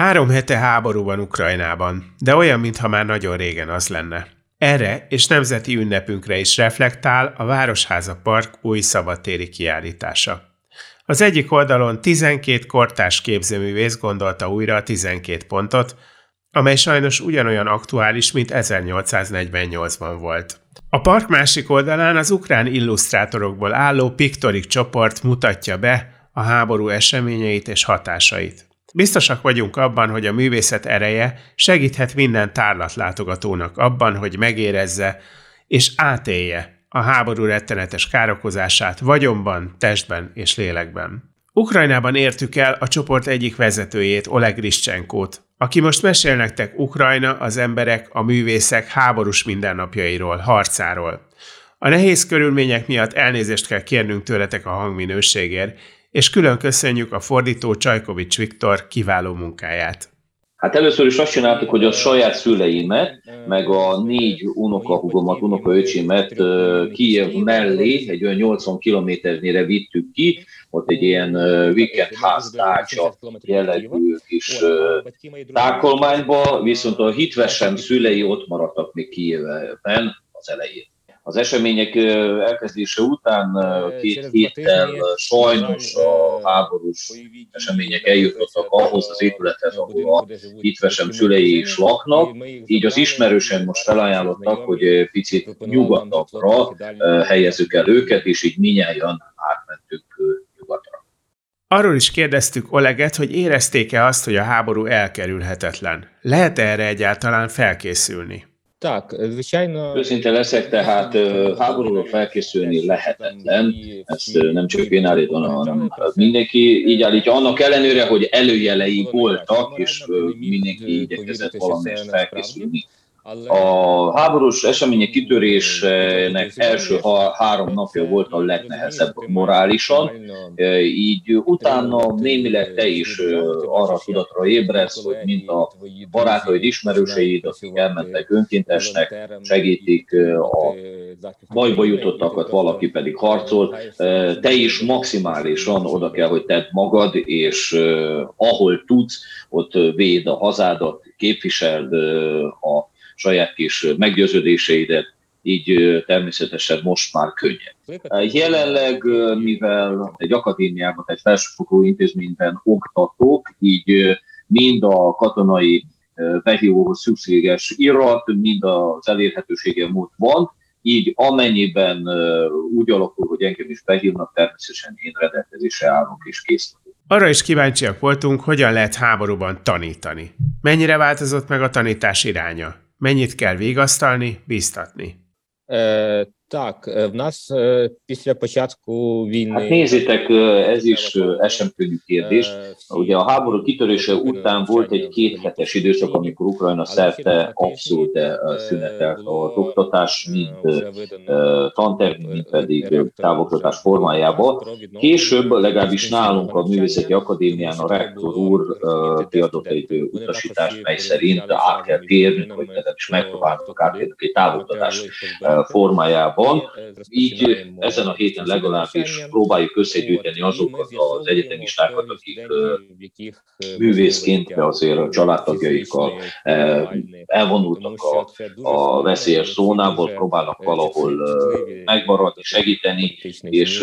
Három hete háború van Ukrajnában, de olyan, mintha már nagyon régen az lenne. Erre és nemzeti ünnepünkre is reflektál a Városháza Park új szabadtéri kiállítása. Az egyik oldalon 12 kortárs képzőművész gondolta újra a 12 pontot, amely sajnos ugyanolyan aktuális, mint 1848-ban volt. A park másik oldalán az ukrán illusztrátorokból álló piktorik csoport mutatja be a háború eseményeit és hatásait. Biztosak vagyunk abban, hogy a művészet ereje segíthet minden tárlatlátogatónak abban, hogy megérezze és átélje a háború rettenetes károkozását vagyonban, testben és lélekben. Ukrajnában értük el a csoport egyik vezetőjét, Oleg Rischenkót, aki most mesél nektek Ukrajna, az emberek, a művészek háborús mindennapjairól, harcáról. A nehéz körülmények miatt elnézést kell kérnünk tőletek a hangminőségért, és külön köszönjük a fordító Csajkovics Viktor kiváló munkáját. Hát először is azt csináltuk, hogy a saját szüleimet, meg a négy unokahugomat, unokaöcsimet Kijev mellé, egy olyan 80 kilométernyire vittük ki, ott egy ilyen weekend ház tárcsa jellegű kis tákolmányba, viszont a hitvesem szülei ott maradtak még Kijevben az elején. Az események elkezdése után két héttel sajnos a háborús események eljutottak ahhoz az épülethez, ahol a hitvesem szülei is laknak, így az ismerősen most felajánlottak, hogy picit nyugatabbra helyezzük el őket, és így minnyáján átmentünk nyugatra. Arról is kérdeztük Oleget, hogy érezték-e azt, hogy a háború elkerülhetetlen. Lehet -e erre egyáltalán felkészülni? Так, звичайно. Őszinte leszek, tehát háborúra felkészülni lehetetlen. Ezt nem csak én állítom, hanem mindenki így állítja. Annak ellenőre, hogy előjelei voltak, és mindenki igyekezett valamelyest felkészülni a háborús események kitörésének első három napja volt a legnehezebb morálisan, így utána némileg te is arra tudatra ébredsz, hogy mint a barátaid, ismerőseid, akik elmentek önkéntesnek, segítik a bajba jutottakat, valaki pedig harcol, te is maximálisan oda kell, hogy tedd magad, és ahol tudsz, ott véd a hazádat, képviseld a saját kis meggyőződéseidet, így természetesen most már könnyebb. Jelenleg, mivel egy akadémiában, egy felsőfokú intézményben oktatók, így mind a katonai behívóhoz szükséges irat, mind az elérhetősége mód van, így amennyiben úgy alakul, hogy engem is behívnak, természetesen én rendelkezésre állok és kész arra is kíváncsiak voltunk, hogyan lehet háborúban tanítani. Mennyire változott meg a tanítás iránya? Mennyit kell végasztalni, bíztatni? Так, в нас після початку війни... Hát nézzétek, ez is ez sem könnyű kérdés. Ugye a háború kitörése után volt egy kéthetes időszak, amikor Ukrajna szerte abszolút szünetelt az oktatás, mind tantermi, mind pedig távoktatás formájába. Később, legalábbis nálunk a Művészeti Akadémián a rektor úr kiadott egy utasítást, mely szerint át kell térnünk, vagy legalábbis megpróbáltuk átérni egy távoktatás formájába van. Így ezen a héten legalábbis próbáljuk összegyűjteni azokat az egyetemistákat, akik művészként, de azért a családtagjaikkal elvonultak a, a veszélyes zónából, próbálnak valahol megmaradni, segíteni, és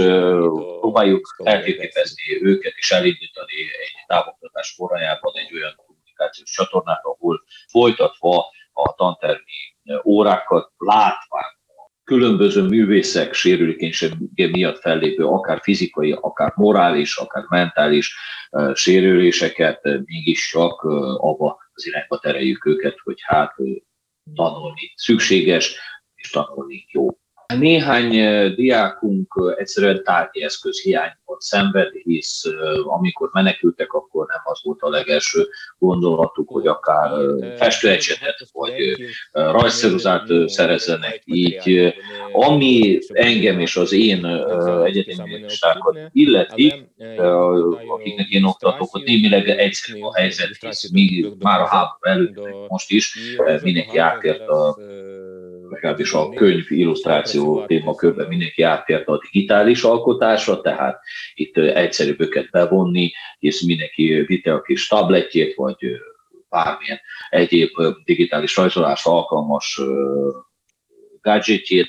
próbáljuk elképezni őket és elindítani egy távoktatás forrájában egy olyan kommunikációs csatornát, ahol folytatva a tantermi órákat látván különböző művészek sérülékenysége miatt fellépő, akár fizikai, akár morális, akár mentális sérüléseket mégis csak abba az irányba tereljük őket, hogy hát tanulni szükséges, és tanulni jó. Néhány diákunk egyszerűen tárgyi eszköz hiányból szenved, hisz amikor menekültek, akkor nem az volt a legelső gondolatuk, hogy akár festőecsetet vagy rajzszeruzát szerezzenek. Így ami engem és az én egyetemistákat illeti, akiknek én oktatok, hogy némileg egyszerű a helyzet, hisz mi már a háború előtt, most is mindenki átért a legalábbis a könyv illusztráció témakörben mindenki áttért a digitális alkotásra, tehát itt egyszerűbb őket bevonni, hisz mindenki vitte a kis tabletjét, vagy bármilyen egyéb digitális rajzolásra alkalmas gadgetjét.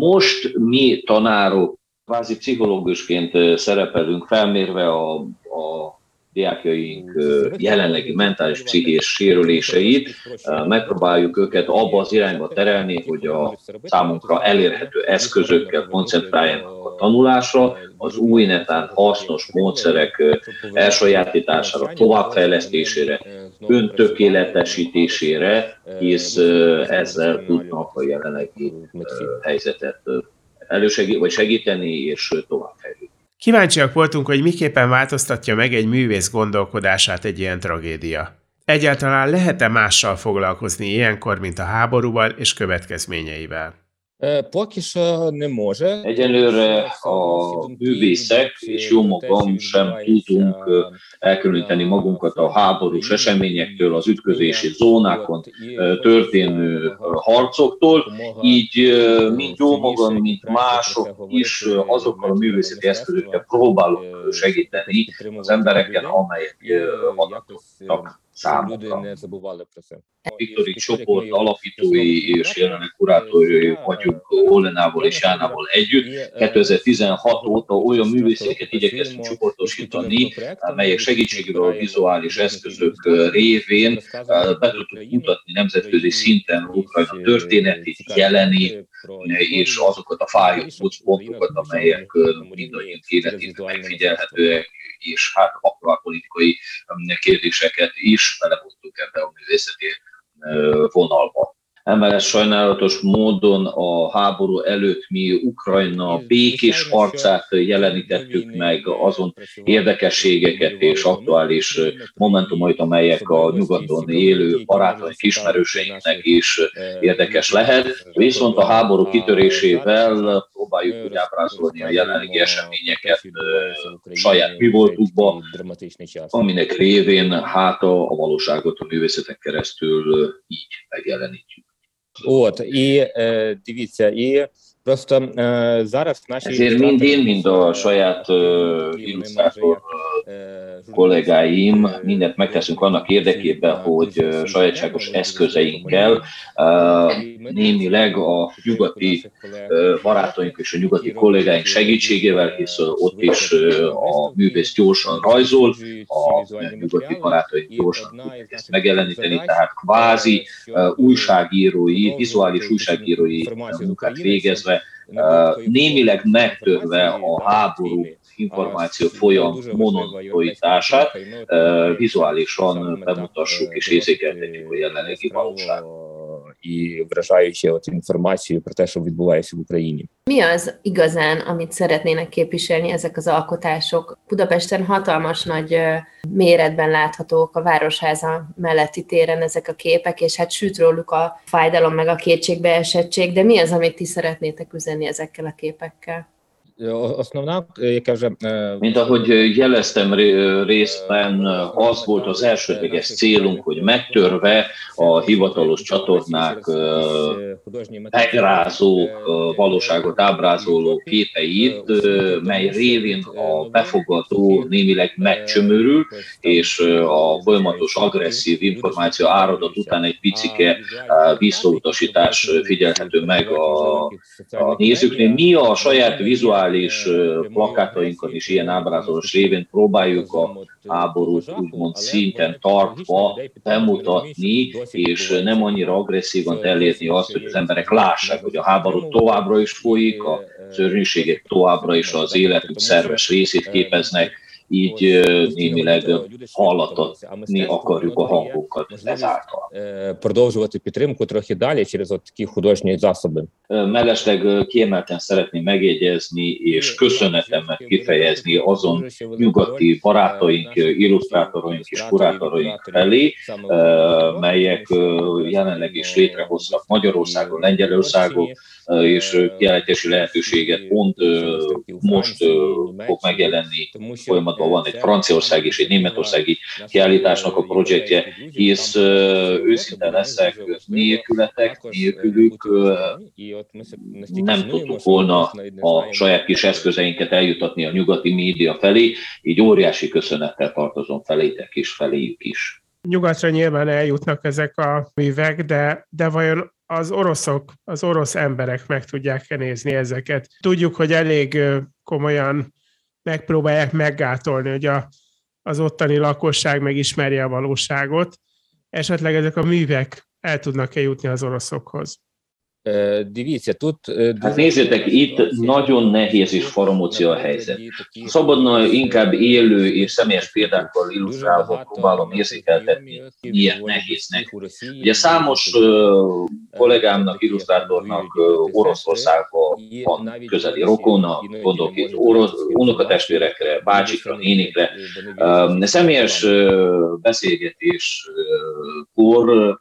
Most mi tanárok kvázi pszichológusként szerepelünk, felmérve a, a diákjaink jelenlegi mentális pszichés sérüléseit, megpróbáljuk őket abba az irányba terelni, hogy a számunkra elérhető eszközökkel koncentráljanak a tanulásra, az új netán hasznos módszerek elsajátítására, továbbfejlesztésére, öntökéletesítésére, hisz ezzel tudnak a jelenlegi helyzetet elősegíteni, vagy segíteni és továbbfejlődni. Kíváncsiak voltunk, hogy miképpen változtatja meg egy művész gondolkodását egy ilyen tragédia. Egyáltalán lehet-e mással foglalkozni ilyenkor, mint a háborúval és következményeivel? Egyenlőre a művészek és jó magam sem tudunk elkülöníteni magunkat a háborús eseményektől, az ütközési zónákon történő harcoktól, így mint jó magam, mint mások is azokkal a művészeti eszközökkel próbálok segíteni az embereken, amelyek adatottak számukra. Viktori csoport alapítói és jelenleg kurátorai vagyunk Olenával és Jánával együtt. 2016 óta olyan művészeket igyekeztünk csoportosítani, melyek segítségével a vizuális eszközök révén be tudtuk mutatni nemzetközi szinten Ukrajna történetét, jelenét, és azokat a fájó pontokat, amelyek mindannyiunk életében megfigyelhetőek, és hát aktuál politikai kérdéseket is belevontunk ebbe a művészeti vonalba. Emellett sajnálatos módon a háború előtt mi Ukrajna békés arcát jelenítettük meg, azon érdekességeket és aktuális momentumait, amelyek a nyugaton élő barátaink, ismerőseinknek is érdekes lehet. Viszont a háború kitörésével próbáljuk úgy ábrázolni a jelenlegi eseményeket saját mi voltukba, aminek révén hát a, a valóságot a művészetek keresztül így megjelenítjük. От і дивіться, і просто зараз наші Ezért mind én, mind a saját illusztrátor kollégáim mindent megteszünk annak érdekében, hogy sajátságos eszközeinkkel némileg a nyugati barátaink és a nyugati kollégáink segítségével, hisz ott is a művész gyorsan rajzol, a nyugati barátaink gyorsan tudják ezt megjeleníteni, tehát kvázi újságírói, vizuális újságírói munkát végezve, némileg megtörve a háború információ folyam monotonitását, vizuálisan bemutassuk és érzékeltetjük a jelenlegi valóságot І вражаючи от інформацію про те, що відбувається в Україні. Mi az igazán, amit szeretnének képviselni ezek az alkotások? Budapesten hatalmas nagy méretben láthatók a Városháza melletti téren ezek a képek, és hát süt róluk a fájdalom meg a kétségbeesettség, de mi az, amit ti szeretnétek üzenni ezekkel a képekkel? osnovná, je. Mint ahogy jeleztem részben, az volt az elsődleges célunk, hogy megtörve a hivatalos csatornák megrázó, valóságot ábrázoló képeit, mely révén a befogadó némileg megcsömörül, és a folyamatos agresszív információ áradat után egy picike visszautasítás figyelhető meg a, a nézőknél. Mi a saját vizuális vizuális plakátainkon is ilyen ábrázolás révén próbáljuk a háborút úgymond szinten tartva bemutatni, és nem annyira agresszívan elérni azt, hogy az emberek lássák, hogy a háború továbbra is folyik, a szörnyűségek továbbra is az életük szerves részét képeznek, így némileg hallatni akarjuk a hangokat ezáltal. Продовжувати підтримку трохи далі через от такі художні засоби. Mellesleg kiemelten szeretném megjegyezni és köszönetemet kifejezni azon nyugati barátaink, illusztrátoraink és kurátoroink felé, melyek jelenleg is létrehoztak Magyarországon, Lengyelországon, és kiállítási lehetőséget pont most fog megjelenni, folyamatban van egy Franciaország és egy Németországi kiállításnak a projektje, hisz őszinte leszek, nélkületek, nélkülük nem tudtuk volna a saját kis eszközeinket eljutatni a nyugati média felé, így óriási köszönettel tartozom felétek és feléjük is. Nyugatra nyilván eljutnak ezek a művek, de, de vajon az oroszok, az orosz emberek meg tudják nézni ezeket. Tudjuk, hogy elég komolyan megpróbálják meggátolni, hogy a, az ottani lakosság megismerje a valóságot. Esetleg ezek a művek el tudnak-e jutni az oroszokhoz? Дивіться, тут hát nézzétek, itt nagyon nehéz és faramúcia a helyzet. Szabadna inkább élő és személyes példákkal illusztrálva próbálom érzékeltetni, milyen nehéznek. Ugye számos uh, kollégámnak, illusztrátornak uh, Oroszországban van közeli rokona, gondolok itt orosz, unokatestvérekre, bácsikra, nénikre. Uh, személyes uh, beszélgetéskor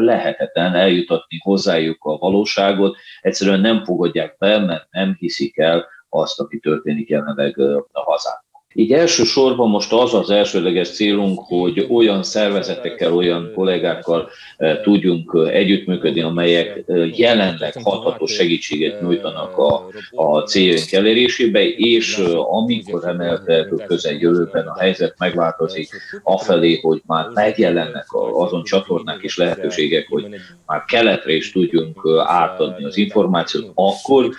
lehetetlen eljutatni hozzájuk a valóságot, egyszerűen nem fogadják be, mert nem hiszik el azt, ami történik jelenleg a hazában. Így elsősorban most az az elsőleges célunk, hogy olyan szervezetekkel, olyan kollégákkal eh, tudjunk eh, együttműködni, amelyek eh, jelenleg hathatós segítséget nyújtanak a, a céljaink elérésébe, és amikor remélhetőleg közeljövőben a helyzet megváltozik afelé, hogy már megjelennek azon csatornák és lehetőségek, hogy már keletre is tudjunk átadni az információt, akkor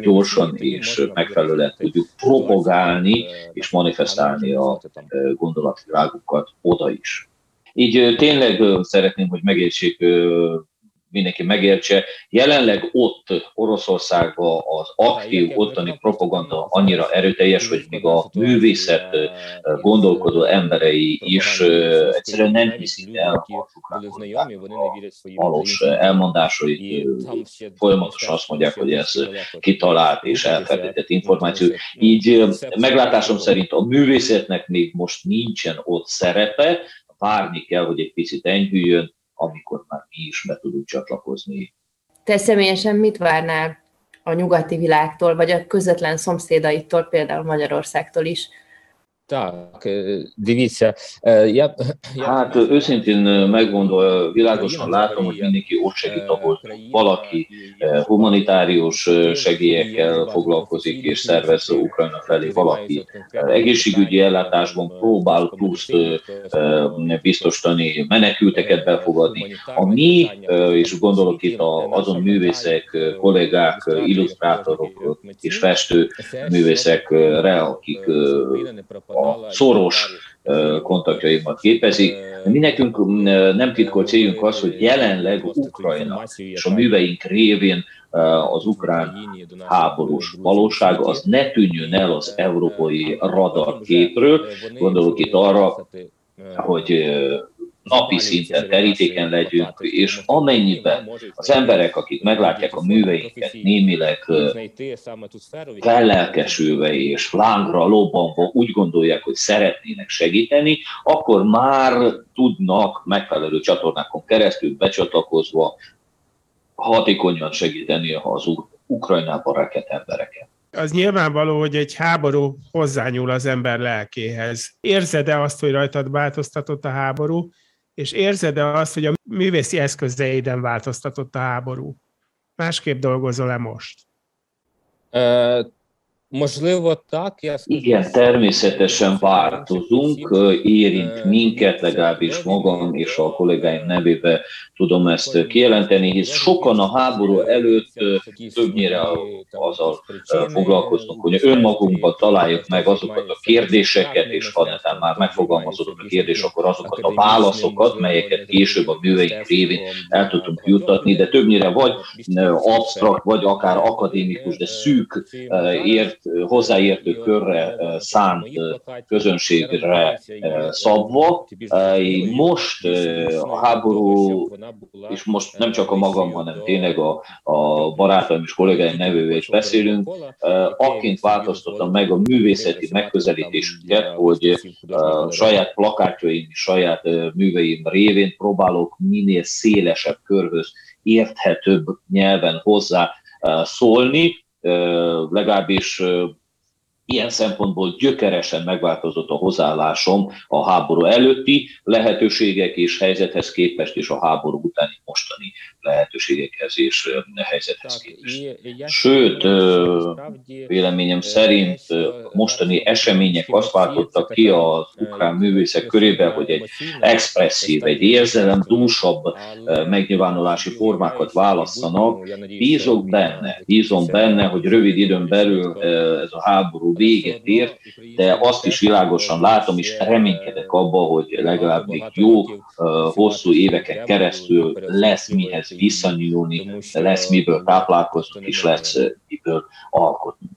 gyorsan és megfelelően tudjuk propagálni és manifestálni a gondolatvilágukat oda is. Így tényleg szeretném, hogy megértsék mindenki megértse. Jelenleg ott Oroszországban az aktív ottani propaganda annyira erőteljes, hogy még a művészet gondolkodó emberei is egyszerűen nem hiszik el a valós elmondásait. Folyamatosan azt mondják, hogy ez kitalált és elfedetett információ. Így meglátásom szerint a művészetnek még most nincsen ott szerepe, várni kell, hogy egy picit enyhüljön, amikor már mi is be tudunk csatlakozni. Te személyesen mit várnál a nyugati világtól, vagy a közvetlen szomszédaitól, például Magyarországtól is? Так, дивіться, я, Hát őszintén megmondva, világosan látom, hogy mindenki ott segít, ahol valaki humanitárius segélyekkel foglalkozik és szervez Ukrajna felé, valaki egészségügyi ellátásban próbál pluszt biztosítani, menekülteket befogadni. A mi, és gondolok itt azon művészek, kollégák, illusztrátorok és festő művészekre, akik a szoros kontaktjaimat képezik. Mi nekünk nem titkolt céljunk az, hogy jelenleg Ukrajna és a műveink révén az ukrán háborús valóság az ne tűnjön el az európai radar képről. Gondolok itt arra, hogy napi szinten terítéken legyünk, és amennyiben az emberek, akik meglátják a műveinket némileg fellelkesülve és lángra lobbanva úgy gondolják, hogy szeretnének segíteni, akkor már tudnak megfelelő csatornákon keresztül becsatlakozva hatékonyan segíteni az Ukrajnába reket embereket. Az nyilvánvaló, hogy egy háború hozzányúl az ember lelkéhez. Érzed-e azt, hogy rajtad változtatott a háború, és érzed-e azt, hogy a művészi eszközeiden változtatott a háború? Másképp dolgozol-e most? Можливо, так. Я Igen, természetesen változunk, érint minket, legalábbis magam és a kollégáim nevébe tudom ezt kijelenteni, hisz sokan a háború előtt többnyire azzal foglalkoztunk, hogy önmagunkban találjuk meg azokat a kérdéseket, és ha netán már megfogalmazódott a kérdés, akkor azokat a válaszokat, melyeket később a műveink révén el tudtunk juttatni, de többnyire vagy absztrakt, vagy akár akadémikus, de szűk ért hozzáértő körre szánt közönségre szabva. Most a háború, és most nem csak a magam, hanem tényleg a, a barátaim és kollégáim nevével is beszélünk, akként változtattam meg a művészeti megközelítésünket, hogy saját plakátjaim, saját műveim révén próbálok minél szélesebb körhöz érthetőbb nyelven hozzá szólni, legalábbis ilyen szempontból gyökeresen megváltozott a hozzáállásom a háború előtti lehetőségek és helyzethez képest, és a háború utáni mostani lehetőségekhez és helyzethez képest. Sőt, véleményem szerint mostani események azt váltottak ki az ukrán művészek körében, hogy egy expresszív, egy érzelem dúsabb megnyilvánulási formákat választanak. Bízok benne, bízom benne, hogy rövid időn belül ez a háború véget ért, de azt is világosan látom, és reménykedek abba, hogy legalább még jó, hosszú éveken keresztül lesz mihez visszanyúlni, lesz miből táplálkozni, és lesz miből alkotni.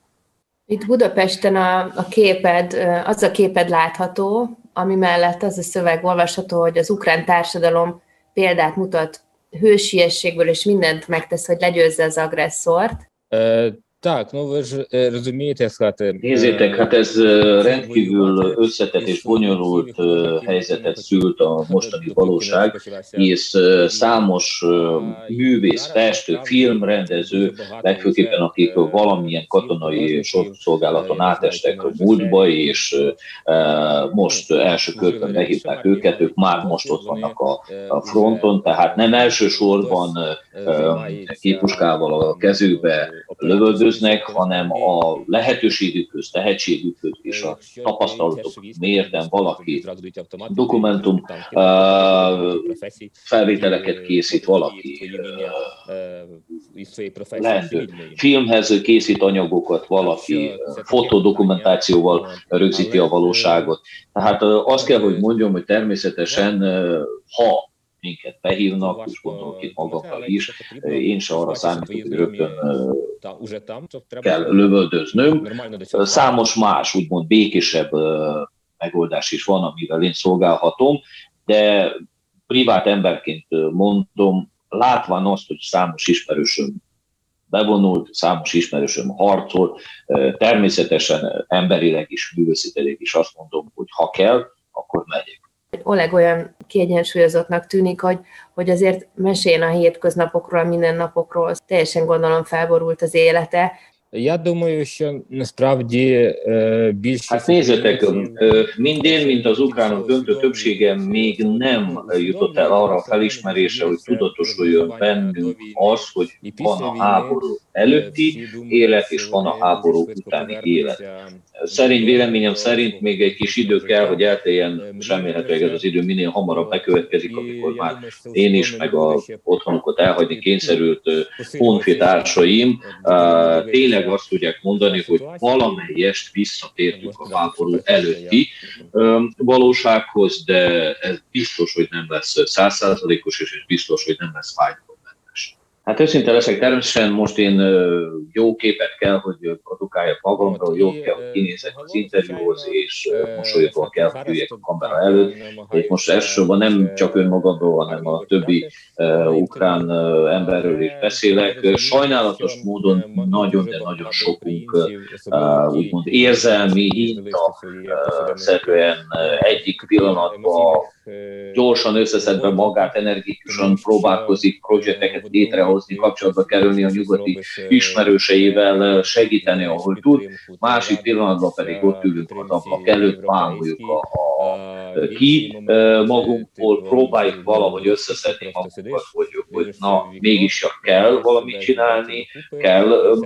Itt Budapesten a, a képed, az a képed látható, ami mellett az a szöveg olvasható, hogy az ukrán társadalom példát mutat hősiességből, és mindent megtesz, hogy legyőzze az agresszort. Tak, no wy rozumiecie, hát... Nézzétek, hát ez э, rendkívül összetett és bonyolult э, helyzetet szült a mostani valóság, és számos művész, festő, filmrendező, legfőképpen akik valamilyen katonai szolgálaton átestek a múltba, és most első körben behívták őket, ők már most ott vannak a fronton, tehát nem elsősorban képuskával a kezükbe lövöldöznek, főznek, hanem a lehetőségükhöz, tehetségükhöz és a tapasztalatok mérten valaki dokumentum felvételeket készít, valaki lehető filmhez készít anyagokat, valaki fotodokumentációval rögzíti a valóságot. Tehát azt kell, hogy mondjam, hogy természetesen, ha minket behívnak, és gondolok itt magamra is, én se arra számítok, hogy rögtön kell lövöldöznöm. Számos más, úgymond békésebb megoldás is van, amivel én szolgálhatom, de privát emberként mondom, látván azt, hogy számos ismerősöm bevonult, számos ismerősöm harcol, természetesen emberileg is, művészetileg is azt mondom, hogy ha kell, akkor megyek. Oleg olyan kiegyensúlyozottnak tűnik, hogy, hogy azért meséljen a hétköznapokról, a mindennapokról, teljesen gondolom felborult az élete, Я думаю, що насправді більшість... Hát nézzetek, mind én, mint az ukránok döntő többsége még nem jutott el arra a felismerésre, hogy tudatosuljon bennünk az, hogy van a háború előtti élet, és van a háború utáni élet. Szerint véleményem szerint még egy kis idő kell, hogy elteljen, és remélhetőleg ez az idő minél hamarabb bekövetkezik, amikor már én is, meg a otthonukat elhagyni kényszerült honfitársaim tényleg azt tudják mondani, hogy valamelyest visszatértünk a háború előtti valósághoz, de ez biztos, hogy nem lesz százszázalékos, és ez biztos, hogy nem lesz fájdalommentes. Hát őszinte leszek, természetesen most én jó képet kell, hogy produkáljak magamról, jó kell, hogy kinézek az interjúhoz, és mosolyogva kell, hogy üljek a kamera előtt. Én most elsősorban nem csak önmagamról, hanem a többi uh, ukrán uh, emberről is beszélek. Sajnálatos módon nagyon, de nagyon sokunk uh, úgymond érzelmi hinta uh, szerűen uh, egyik pillanatban gyorsan összeszedve magát, energikusan próbálkozik projekteket létrehozni, kapcsolatba kerülni a nyugati ismerőseivel, segíteni, ahol tud, másik pillanatban pedig ott ülünk az ablak előtt, bámuljuk a, a, ki magunkból, próbáljuk valahogy összeszedni magunkat, hogy, hogy na, mégis csak kell valamit csinálni, kell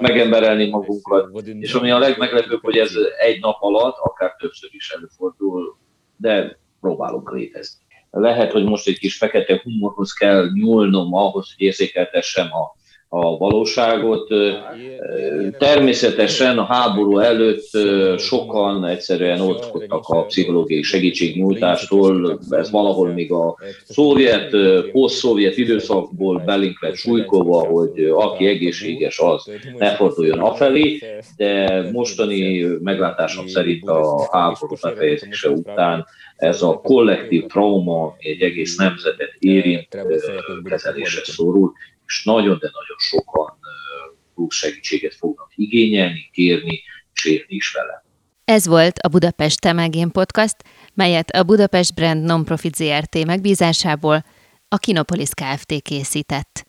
megemberelni magunkat, és ami a legmeglepőbb, hogy ez egy nap alatt, akár többször is előfordul, de próbálunk létezni. Lehet, hogy most egy kis fekete humorhoz kell nyúlnom ahhoz, hogy érzékeltessem a, a valóságot. Természetesen a háború előtt sokan egyszerűen óckodtak a pszichológiai segítségnyújtástól, ez valahol még a szovjet, poszt-szovjet időszakból belink lett hogy aki egészséges, az ne forduljon afelé, de mostani meglátásom szerint a háború befejezése után ez a kollektív trauma egy egész nemzetet érint, kezelésre szorul, és nagyon, de nagyon sokan plusz segítséget fognak igényelni, kérni, és érni is vele. Ez volt a Budapest Temegén Podcast, melyet a Budapest Brand Nonprofit ZRT megbízásából a Kinopolis Kft. készített.